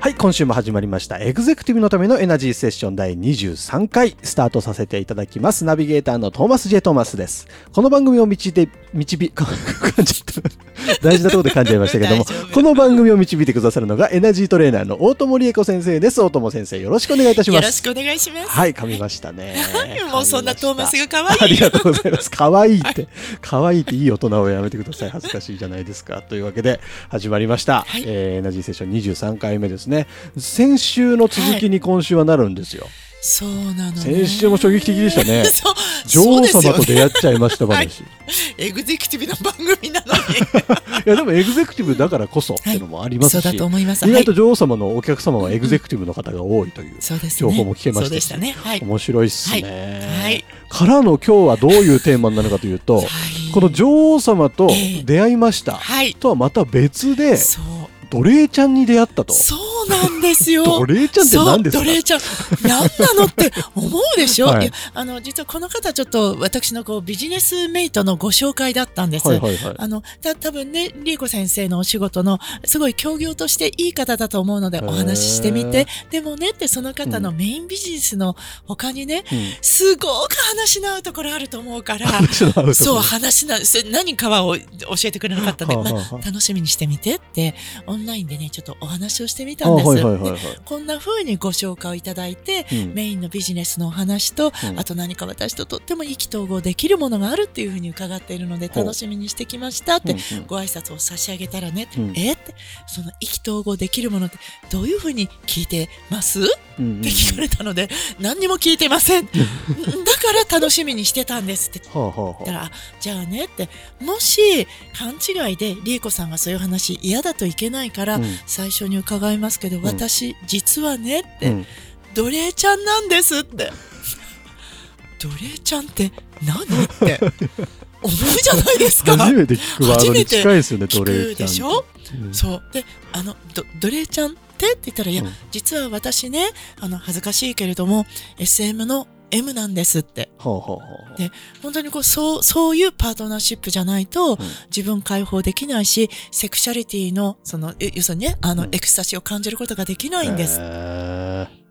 はい、今週も始まりました。エグゼクティブのためのエナジーセッション第23回スタートさせていただきます。ナビゲーターのトーマス・ジェ・トーマスです。この番組を導いて、導び、感じた。大事なところで感じちゃいましたけどもこの番組を導いてくださるのがエナジートレーナーの大友理恵子先生です。大友先生、よろしくお願いいたします。よろしくお願いします。はい、噛みましたね。もうそんなトーマスが可あ愛いりがとうございます。可愛いって、可愛いっていい大人をやめてください。恥ずかしいじゃないですか。というわけで、始まりました。はいえーエナジーセッション23回目ですね。先週の続きに今週はなるんですよ。そうなの、ね。先週も衝撃的でしたね。女王様と出会っちゃいましたはい話。い、エグゼクティブな番組なのに。や、でもエグゼクティブだからこそっていうのもありますし、そうだと思います。意外とはい女王様のお客様はエグゼクティブの方が多いという。情報も聞けましたしそうでしたね。はい。面白いっすね。はいはいからの今日はどういうテーマになるかというと、はいこの女王様とええ出会いました、はい。とはまた別で。奴隷ちゃんに出会ったと。そうなんですよ。奴隷ちゃんって何ですか？そう奴隷ちゃん。何なのって思うでしょ、はいあの、実はこの方ちょっと私のこうビジネスメイトのご紹介だったんです。はいはいはい。あの、た、多分ね、リーコ先生のお仕事の、すごい協業としていい方だと思うので、お話ししてみて。でもねって、その方のメインビジネスの他にね、うんすごく話の合うところあると思うから、そう、話な、何かはお教えてくれなかったんで、はあはあはあまあ、楽しみにしてみてって、オンラインでね、ちょっとお話をしてみあたんです。はいはいはいはい。でこんな風にご紹介をいただいて、うん。メインのビジネスのお話と、うん。あと何か私ととっても意気投合できるものがあるっていうふうに伺っているので楽しみにしてきましたって、ご挨拶を差し上げたらね、うん。えってその意気投合できるものってどういうふうに聞いてます、って聞かれたので何にも聞いてません。だから楽しみにしてたんですって。はあはあはだからあじゃあねって。もし勘違いで理恵子さんがそういう話嫌だといけないから、うん。最初に伺いますけど、ん。私実はねって、うん。奴隷ちゃんなんですって。奴隷ちゃんって何って。思うじゃないですか。初めて聞くワードに近いですよね、聞奴隷しょ？うん。そう。で、あの、ど奴隷ちゃんってって言ったら、いや、うん。実は私ね、あの、恥ずかしいけれども、SM の M なんですって。はあはあはあで本当にこう、そう、そういうパートナーシップじゃないと、自分解放できないし、セクシャリティの、その、え要するにね、あの、うんエクスタシーを感じることができないんです。へ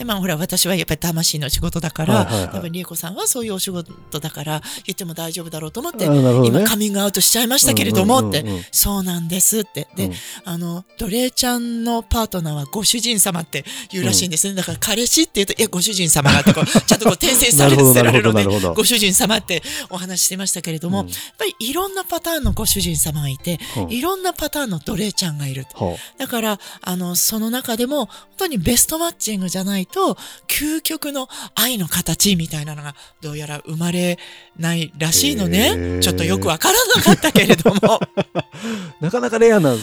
で、まあ、ほら、私はやっぱり魂の仕事だから、はいはいはい。多分、理恵子さんはそういうお仕事だから、言っても大丈夫だろうと思って、ね。今カミングアウトしちゃいましたけれども、って、うんうんうんうん。そうなんですって。で、うん。あの、奴隷ちゃんのパートナーはご主人様って言うらしいんですね。だから、彼氏って言うと、いや、ご主人様がってこう、ちゃんとこう、訂正されなるほどせられるのでご主人様ってお話ししてましたけれども、うん。やっぱりいろんなパターンのご主人様がいて、うん。いろんなパターンの奴隷ちゃんがいると。はだから、あの、その中でも、本当にベストマッチングじゃないと、究極の愛の形みたいなのが、どうやら生まれないらしいのへね。ー。ちょっとよくわからなかったけれども。あ なかなかレアな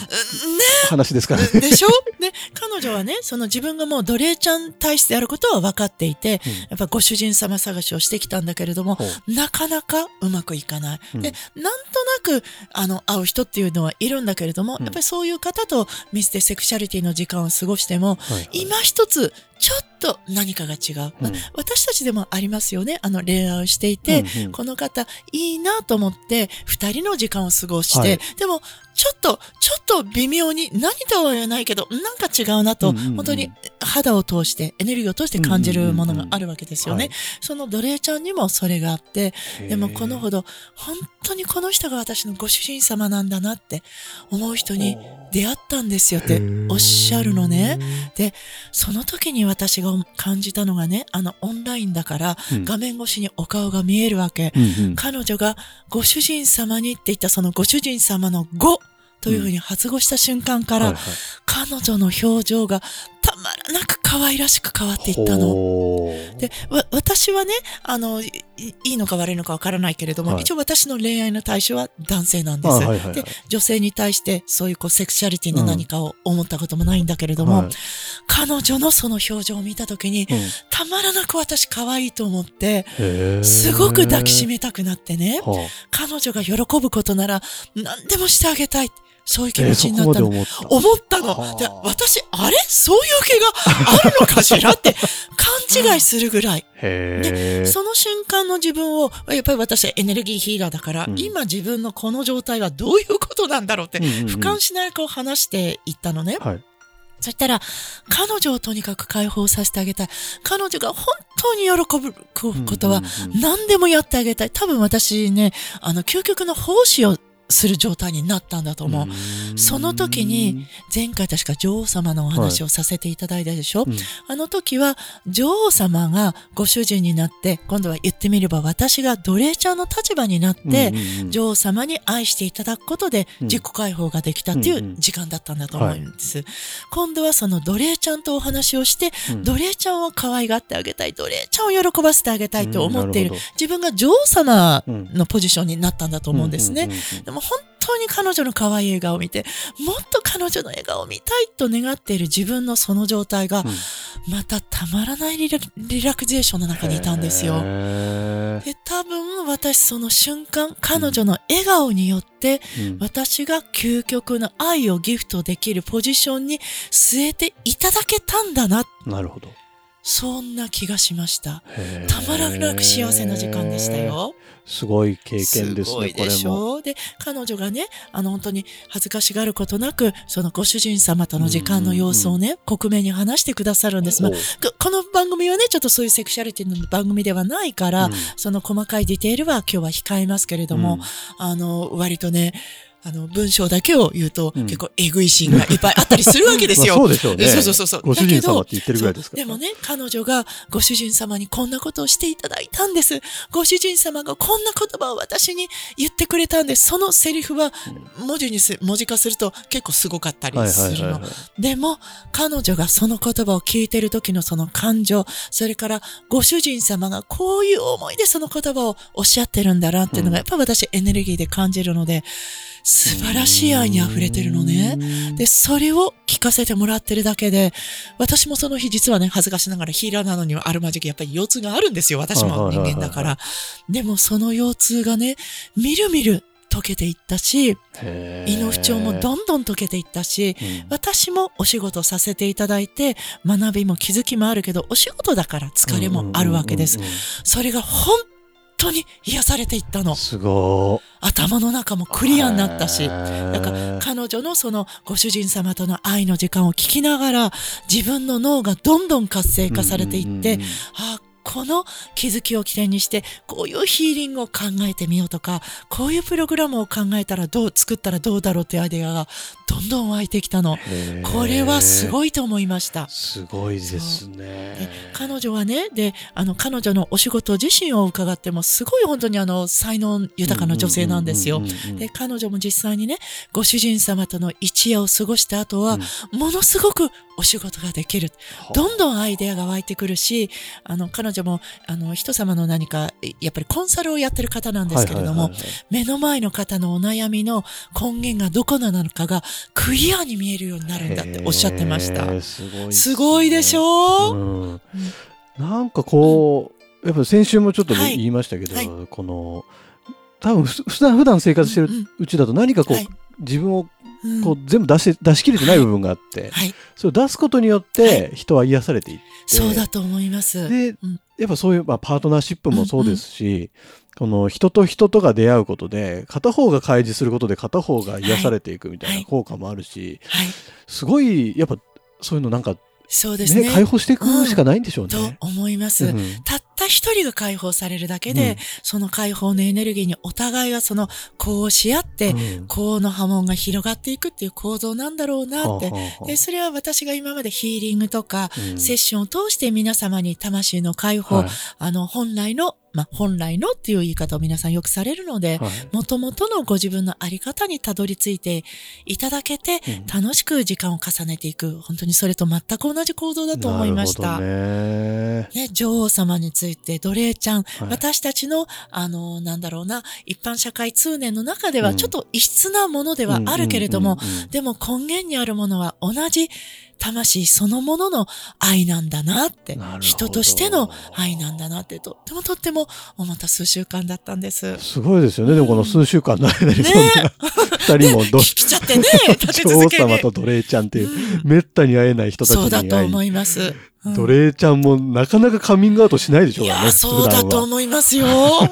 話ですから。ね。でしょ？で、彼女はね、その自分がもう奴隷ちゃん体質であることは分かっていて、うん。やっぱご主人様探しをしてきたんだけれどもほ、なかなかうまくいかない。う。んで、なんとなく、あの、会う人っていうのはいるんだけれども、うん。やっぱりそういう方とミスでセクシャリティの時間を過ごしても、はいはい。今一つ、ちょっと何かが違う。まあうん。私たちでもありますよね。あの、恋愛をしていて、うんうん。この方いいなと思って、二人の時間を過ごして、はい。でも、ちょっと、ちょっと微妙に、何とは言えないけど、なんか違うなと、うんうんうん。本当に肌を通して、エネルギーを通して感じるものがあるわけですよね。うんうんうん。その奴隷ちゃんにもそれがあって、でもこのほど、本当にこの人が私のご主人様なんだなって思う人に出会ったんですよっておっしゃるのね。で、その時に私が感じたのがね、あのオンラインだから、うん。画面越しにお顔が見えるわけ。うんうん。彼女がご主人様にって言ったそのご主人様のごというふうに発語した瞬間から、はいはい。彼女の表情がたまらなく可愛らしく変わっていったの。で、わ、私はね、あの、いいいのか悪いのかわからないけれども、はい。一応私の恋愛の対象は男性なんです。あはいはいはい。で、女性に対してそういうこうセクシャリティの何かを思ったこともないんだけれども、はい彼女のその表情を見たときに、うんたまらなく私可愛いと思って、すごく抱きしめたくなってね、はあ彼女が喜ぶことなら何でもしてあげたい。そういう気持ちになったの。思った思ったの。はあで、私、あれ？そういう気があるのかしら？って 勘違いするぐらい。へえその瞬間の自分を、やっぱり私はエネルギーヒーラーだから、うん今自分のこの状態はどういうことなんだろうって、俯瞰しながらこう話していったのね。はいそしたら、彼女をとにかく解放させてあげたい。彼女が本当に喜ぶことは何でもやってあげたい。多分私ね、あの、究極の奉仕をする状態になったんだと思う。その時に、前回確か女王様のお話をさせていただいたでしょ、うん。あの時は女王様がご主人になって、今度は言ってみれば私が奴隷ちゃんの立場になって、女王様に愛していただくことでうん。自己解放ができたっていう時間だったんだと思うんです。今度はその奴隷ちゃんとお話をして、うん。奴隷ちゃんを可愛がってあげたい、奴隷ちゃんを喜ばせてあげたいと思っている。自分が女王様のポジションになったんだと思うんですね。うんう本当に彼女の可愛い笑顔を見て、もっと彼女の笑顔を見たいと願っている自分のその状態が、またたまらないリラクゼーションの中にいたんですよ。へで、多分私その瞬間、彼女の笑顔によって、私が究極の愛をギフトできるポジションに据えていただけたんだな。なるほどそんな気がしました。たまらなく幸せな時間でしたよ。すごい経験ですねごいでしこれもょ？で、彼女がね、あの本当に恥ずかしがることなく、そのご主人様との時間の様子をね、克明に話してくださるんです。まあこの番組はね、ちょっとそういうセクシャリティの番組ではないから、うん。その細かいディテールは今日は控えますけれども、うん。あの、割とね、あの、文章だけを言うと、うん結構エグいシーンがいっぱいあったりするわけですよ。まあそうでしょうねそうそうそうそう。ご主人様って言ってるぐらいですかでもね、彼女がご主人様にこんなことをしていただいたんです。ご主人様がこんな言葉を私に言ってくれたんです。そのセリフは文字にす、文字化すると結構すごかったりはいするの。でも、彼女がその言葉を聞いてる時のその感情、それからご主人様がこういう思いでその言葉をおっしゃってるんだなっていうのが、やっぱ私エネルギーで感じるので、素晴らしい愛に溢れてるのね。で、それを聞かせてもらってるだけで、私もその日実はね、恥ずかしながらヒーラーなのにはあるまじきやっぱり腰痛があるんですよ。私も人間だから。でもその腰痛がね、みるみる溶けていったし、胃の不調もどんどん溶けていったし、うん私もお仕事させていただいて、学びも気づきもあるけど、お仕事だから疲れもあるわけですそれが本当に癒されていったの。すご頭の中もクリアになったし。だだから彼女のそのご主人様との愛の時間を聞きながら自分の脳がどんどん活性化されていって、あこの気づきを起点にしてこういうヒーリングを考えてみようとかこういうプログラムを考えたらどう作ったらどうだろうっていうアイデアがどんどん湧いてきたの。これはすいごいと思いました。すごいですでね彼女はね、で、あの、彼女のお仕事自身を伺っても、すごい本当にあの、才能豊かな女性なんですようんうんうんうん。で、彼女も実際にね、ご主人様との一夜を過ごした後は、ものすごくお仕事ができる。どんどんアイデアが湧いてくるし、あの、彼女も、あの、人様の何か、やっぱりコンサルをやってる方なんですけれども目の前の方のお悩みの根源がどこなのかがクリアに見えるようになるんだっておっしゃってました。すごいっすごいでしょ？ょう、うん。なんかこうやっぱ先週もちょっと言いましたけどはい。この多分ふ普段普段生活してるうんうん。うちだと何かこうはい。自分をうんこう全部出し出し切れてない部分があってはい。それを出すことによって人は癒されていって。そうだと思います。でうん。やっぱそういう、まあ、パートナーシップもそうですし、この人と人とが出会うことで片方が開示することで片方が癒されていくみたいはない。効果もあるし、はい。すごいやっぱそういうのなんかそうですね。ね解放していくしかないんでしょうとね。思います。うんたった一人が解放されるだけで、うんその解放のエネルギーにお互いがその、こうし合って、うんこうの波紋が広がっていくっていう構造なんだろうなって。で、それは私が今までヒーリングとか、うんセッションを通して皆様に魂の解放、はいあの、本来のまあ、本来のっていう言い方を皆さんよくされるので、はい。もともとのご自分のあり方にたどり着いていただけて、うん。楽しく時間を重ねていく、本当にそれと全く同じ行動だと思いました。ね。ね、女王様について、奴隷ちゃん、はい。私たちの、あの、なんだろうな、一般社会通念の中では、うん。ちょっと異質なものではあるけれども、でも根源にあるものは同じ魂そのものの愛なんだなって人としての愛なんだなって、とってもとっても、また数週間だったんです。すごいですよね。でもこの数週間の間にそんな二人もど聞きちゃってね、立て女王続けに様。と奴隷ちゃんっていう、うんめったに会えない人たちそうだに会い、と思います。うん奴隷ちゃんもなかなかカミングアウトしないでしょうね。いや、そうだと思いますよ。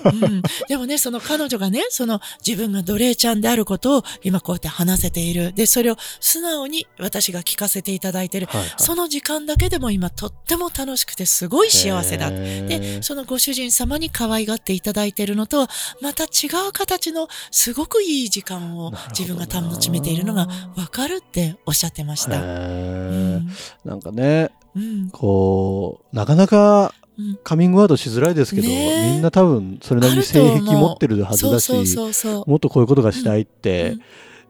うん、でもね、その彼女がね、その自分が奴隷ちゃんであることを今こうやって話せている。で、それを素直に私が聞かせていただいている。はいはいその時間だけでも今とっても楽しくてすごい幸せだ。へで、ーそのご主人様に可愛がっていただいているのとは、また違う形のすごくいい時間を自分が楽しめているのがわかるっておっしゃってました。へうーんなんかね、うん。こう、なかなかうん。カミングアウトしづらいですけど、ねえ。みんな多分それなりに性癖持ってるはずだし。もっとこういうことがしたいって、うん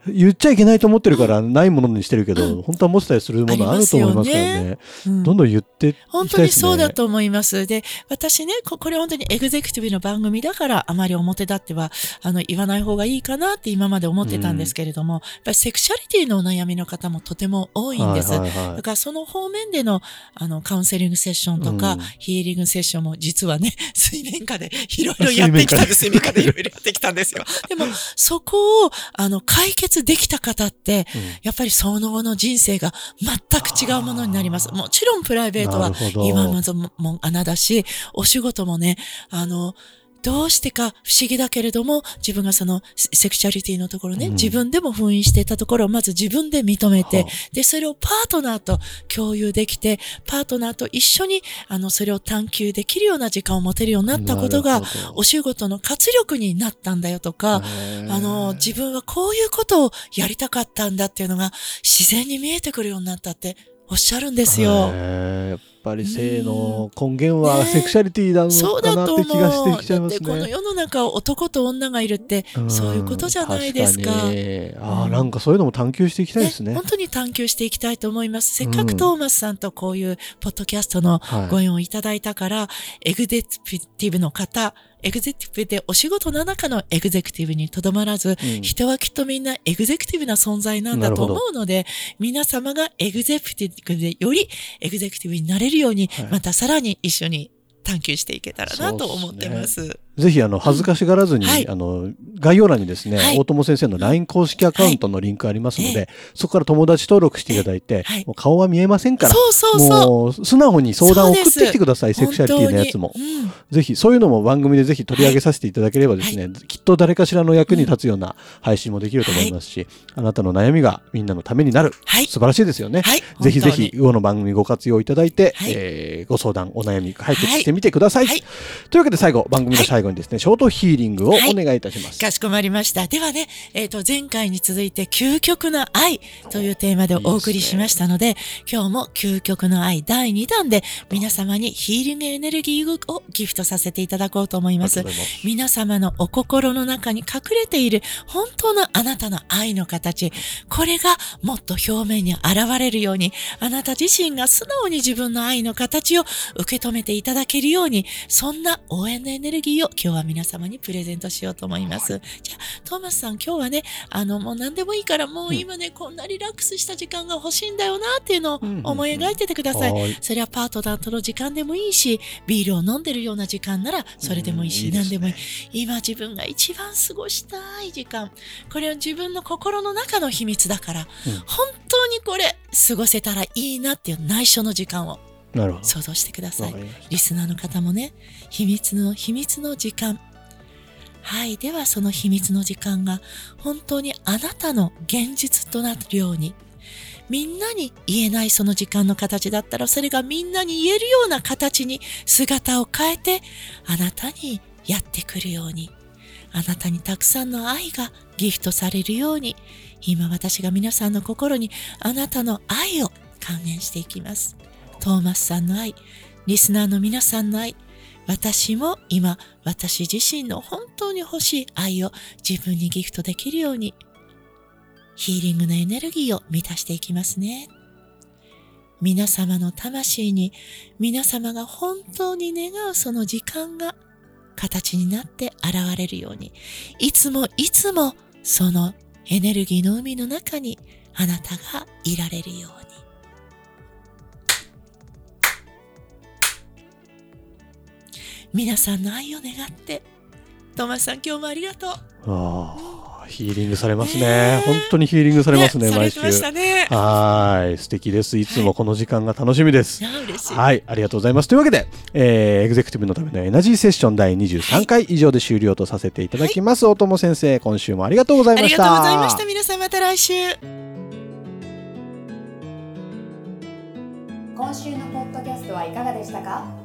言っちゃいけないと思ってるからないものにしてるけど、うん本当は持ってたりするものあると思いますからね。ありますうんどんどん言っていきた本当にいですね。そうだと思います。で、私ね、ここれ本当にエグゼクティブの番組だから、あまり表立っては、あの、言わない方がいいかなって今まで思ってたんですけれども、やっぱりセクシャリティのお悩みの方もとても多いんです。だからその方面での、あの、カウンセリングセッションとか、うんヒーリングセッションも実はね、水面下で いろいろやってきたんです。水面下でいろいろやってきたんですよ。でも、そこを、あの、解決できた方って、うん。やっぱりその後の人生が全く違うものになります。もちろんプライベートは今までもも穴だし、お仕事もね、あの、どうしてか不思議だけれども、自分がそのセセクシャリティのところね、うん。自分でも封印していたところをまず自分で認めて、はで、それをパートナーと共有できて、パートナーと一緒に、あの、それを探求できるような時間を持てるようになったことがお仕事の活力になったんだよとか、あの、自分はこういうことをやりたかったんだっていうのが自然に見えてくるようになったっておっしゃるんですよ。ぱり性の根源はねセクシャリティなのかな。って気がしてきちゃいますだってこのね。世の中は男と女がいるって、んそういうことじゃないですか。確かにあなんかそういうのも探求していきたいですね。本当に探求していきたいと思います。せっかくトーマスさんとこういうポッドキャストのはいご縁をいただいたから、エグゼクティブの方、エグゼクティブでお仕事の中のエグゼクティブにとどまらず、うん。人はきっとみんなエグゼクティブな存在なんだと思うので、皆様がエグゼクティブでよりエグゼクティブになれるように、はい。またさらに一緒に探求していけたらなと思ってます。ぜひ、あの、恥ずかしがらずに、うんはい。あの、概要欄にですね、はい。大友先生の LINE 公式アカウントのリンクありますので、はい。そこから友達登録していただいて、はいもう顔は見えませんから、そうそうそう。もう素直に相談を送ってきてください、セクシャリティのやつも。うん。ぜひ、そういうのも番組でぜひ取り上げさせていただければですね、きっと誰かしらの役に立つような配信もできると思いますし、あなたの悩みがみんなのためになる。はい。素晴らしいですよね。はい。ぜひぜひ、魚の番組ご活用いただいて、はい。えーご相談、お悩み解決してみてください。というわけで最後、番組の最後にですね、ショートヒーリングをお願いいたします。かしこまりました。ではね、えっ、と、前回に続いて、究極の愛というテーマでお送りしましたので、今日も究極の愛第2弾で、皆様にヒーリングエネルギーをギフトさせていただこうと思いますます。皆様のお心の中に隠れている本当のあなたの愛の形、これがもっと表面に現れるように、あなた自身が素直に自分の愛の形を受け止めていただけるように、そんな応援のエネルギーを今日は皆様にプレゼントしようと思います。じゃあ、トーマスさん今日はね、あの、もう何でもいいから、もう今ね、こんなリラックスした時間が欲しいんだよなっていうのをうん思い描いててください。はいそれはパートナーとの時間でもいいし、ビールを飲んでるような時間ならそれでもいいし、うん何でもいい。今自分が一番過ごしたい時間。これは自分の心の中の秘密だから、うん本当にこれ過ごせたらいいなっていう内緒の時間を。想像してくださいリスナーの方もね、秘密の秘密の時間。はい。ではその秘密の時間が本当にあなたの現実となるように、みんなに言えないその時間の形だったら、それがみんなに言えるような形に姿を変えて、あなたにやってくるように、あなたにたくさんの愛がギフトされるように、今私が皆さんの心にあなたの愛を還元していきます。トーマスさんの愛、リスナーの皆さんの愛、私も今、私自身の本当に欲しい愛を自分にギフトできるように、ヒーリングのエネルギーを満たしていきますね。皆様の魂に皆様が本当に願うその時間が形になって現れるように、いつもいつもそのエネルギーの海の中にあなたがいられるように。皆さんの愛を願って、トーマスさん今日もありがとう。ああ、ヒーリングされますね。本当にヒーリングされますね、毎週。されてましたね。はい、素敵です。いつもこの時間が楽しみです。いや嬉しい。はい、ありがとうございます。というわけで、えーエグゼクティブのためのエナジーセッション第23回以上で終了とさせていただきます。大友先生、今週もありがとうございありました。がとうございました。皆さんまた来週。今週のポッドキャストはいかがでしたか？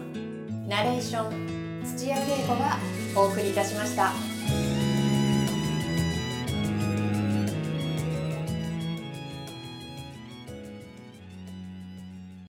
ナレーション土屋恵子がお送りいたしました。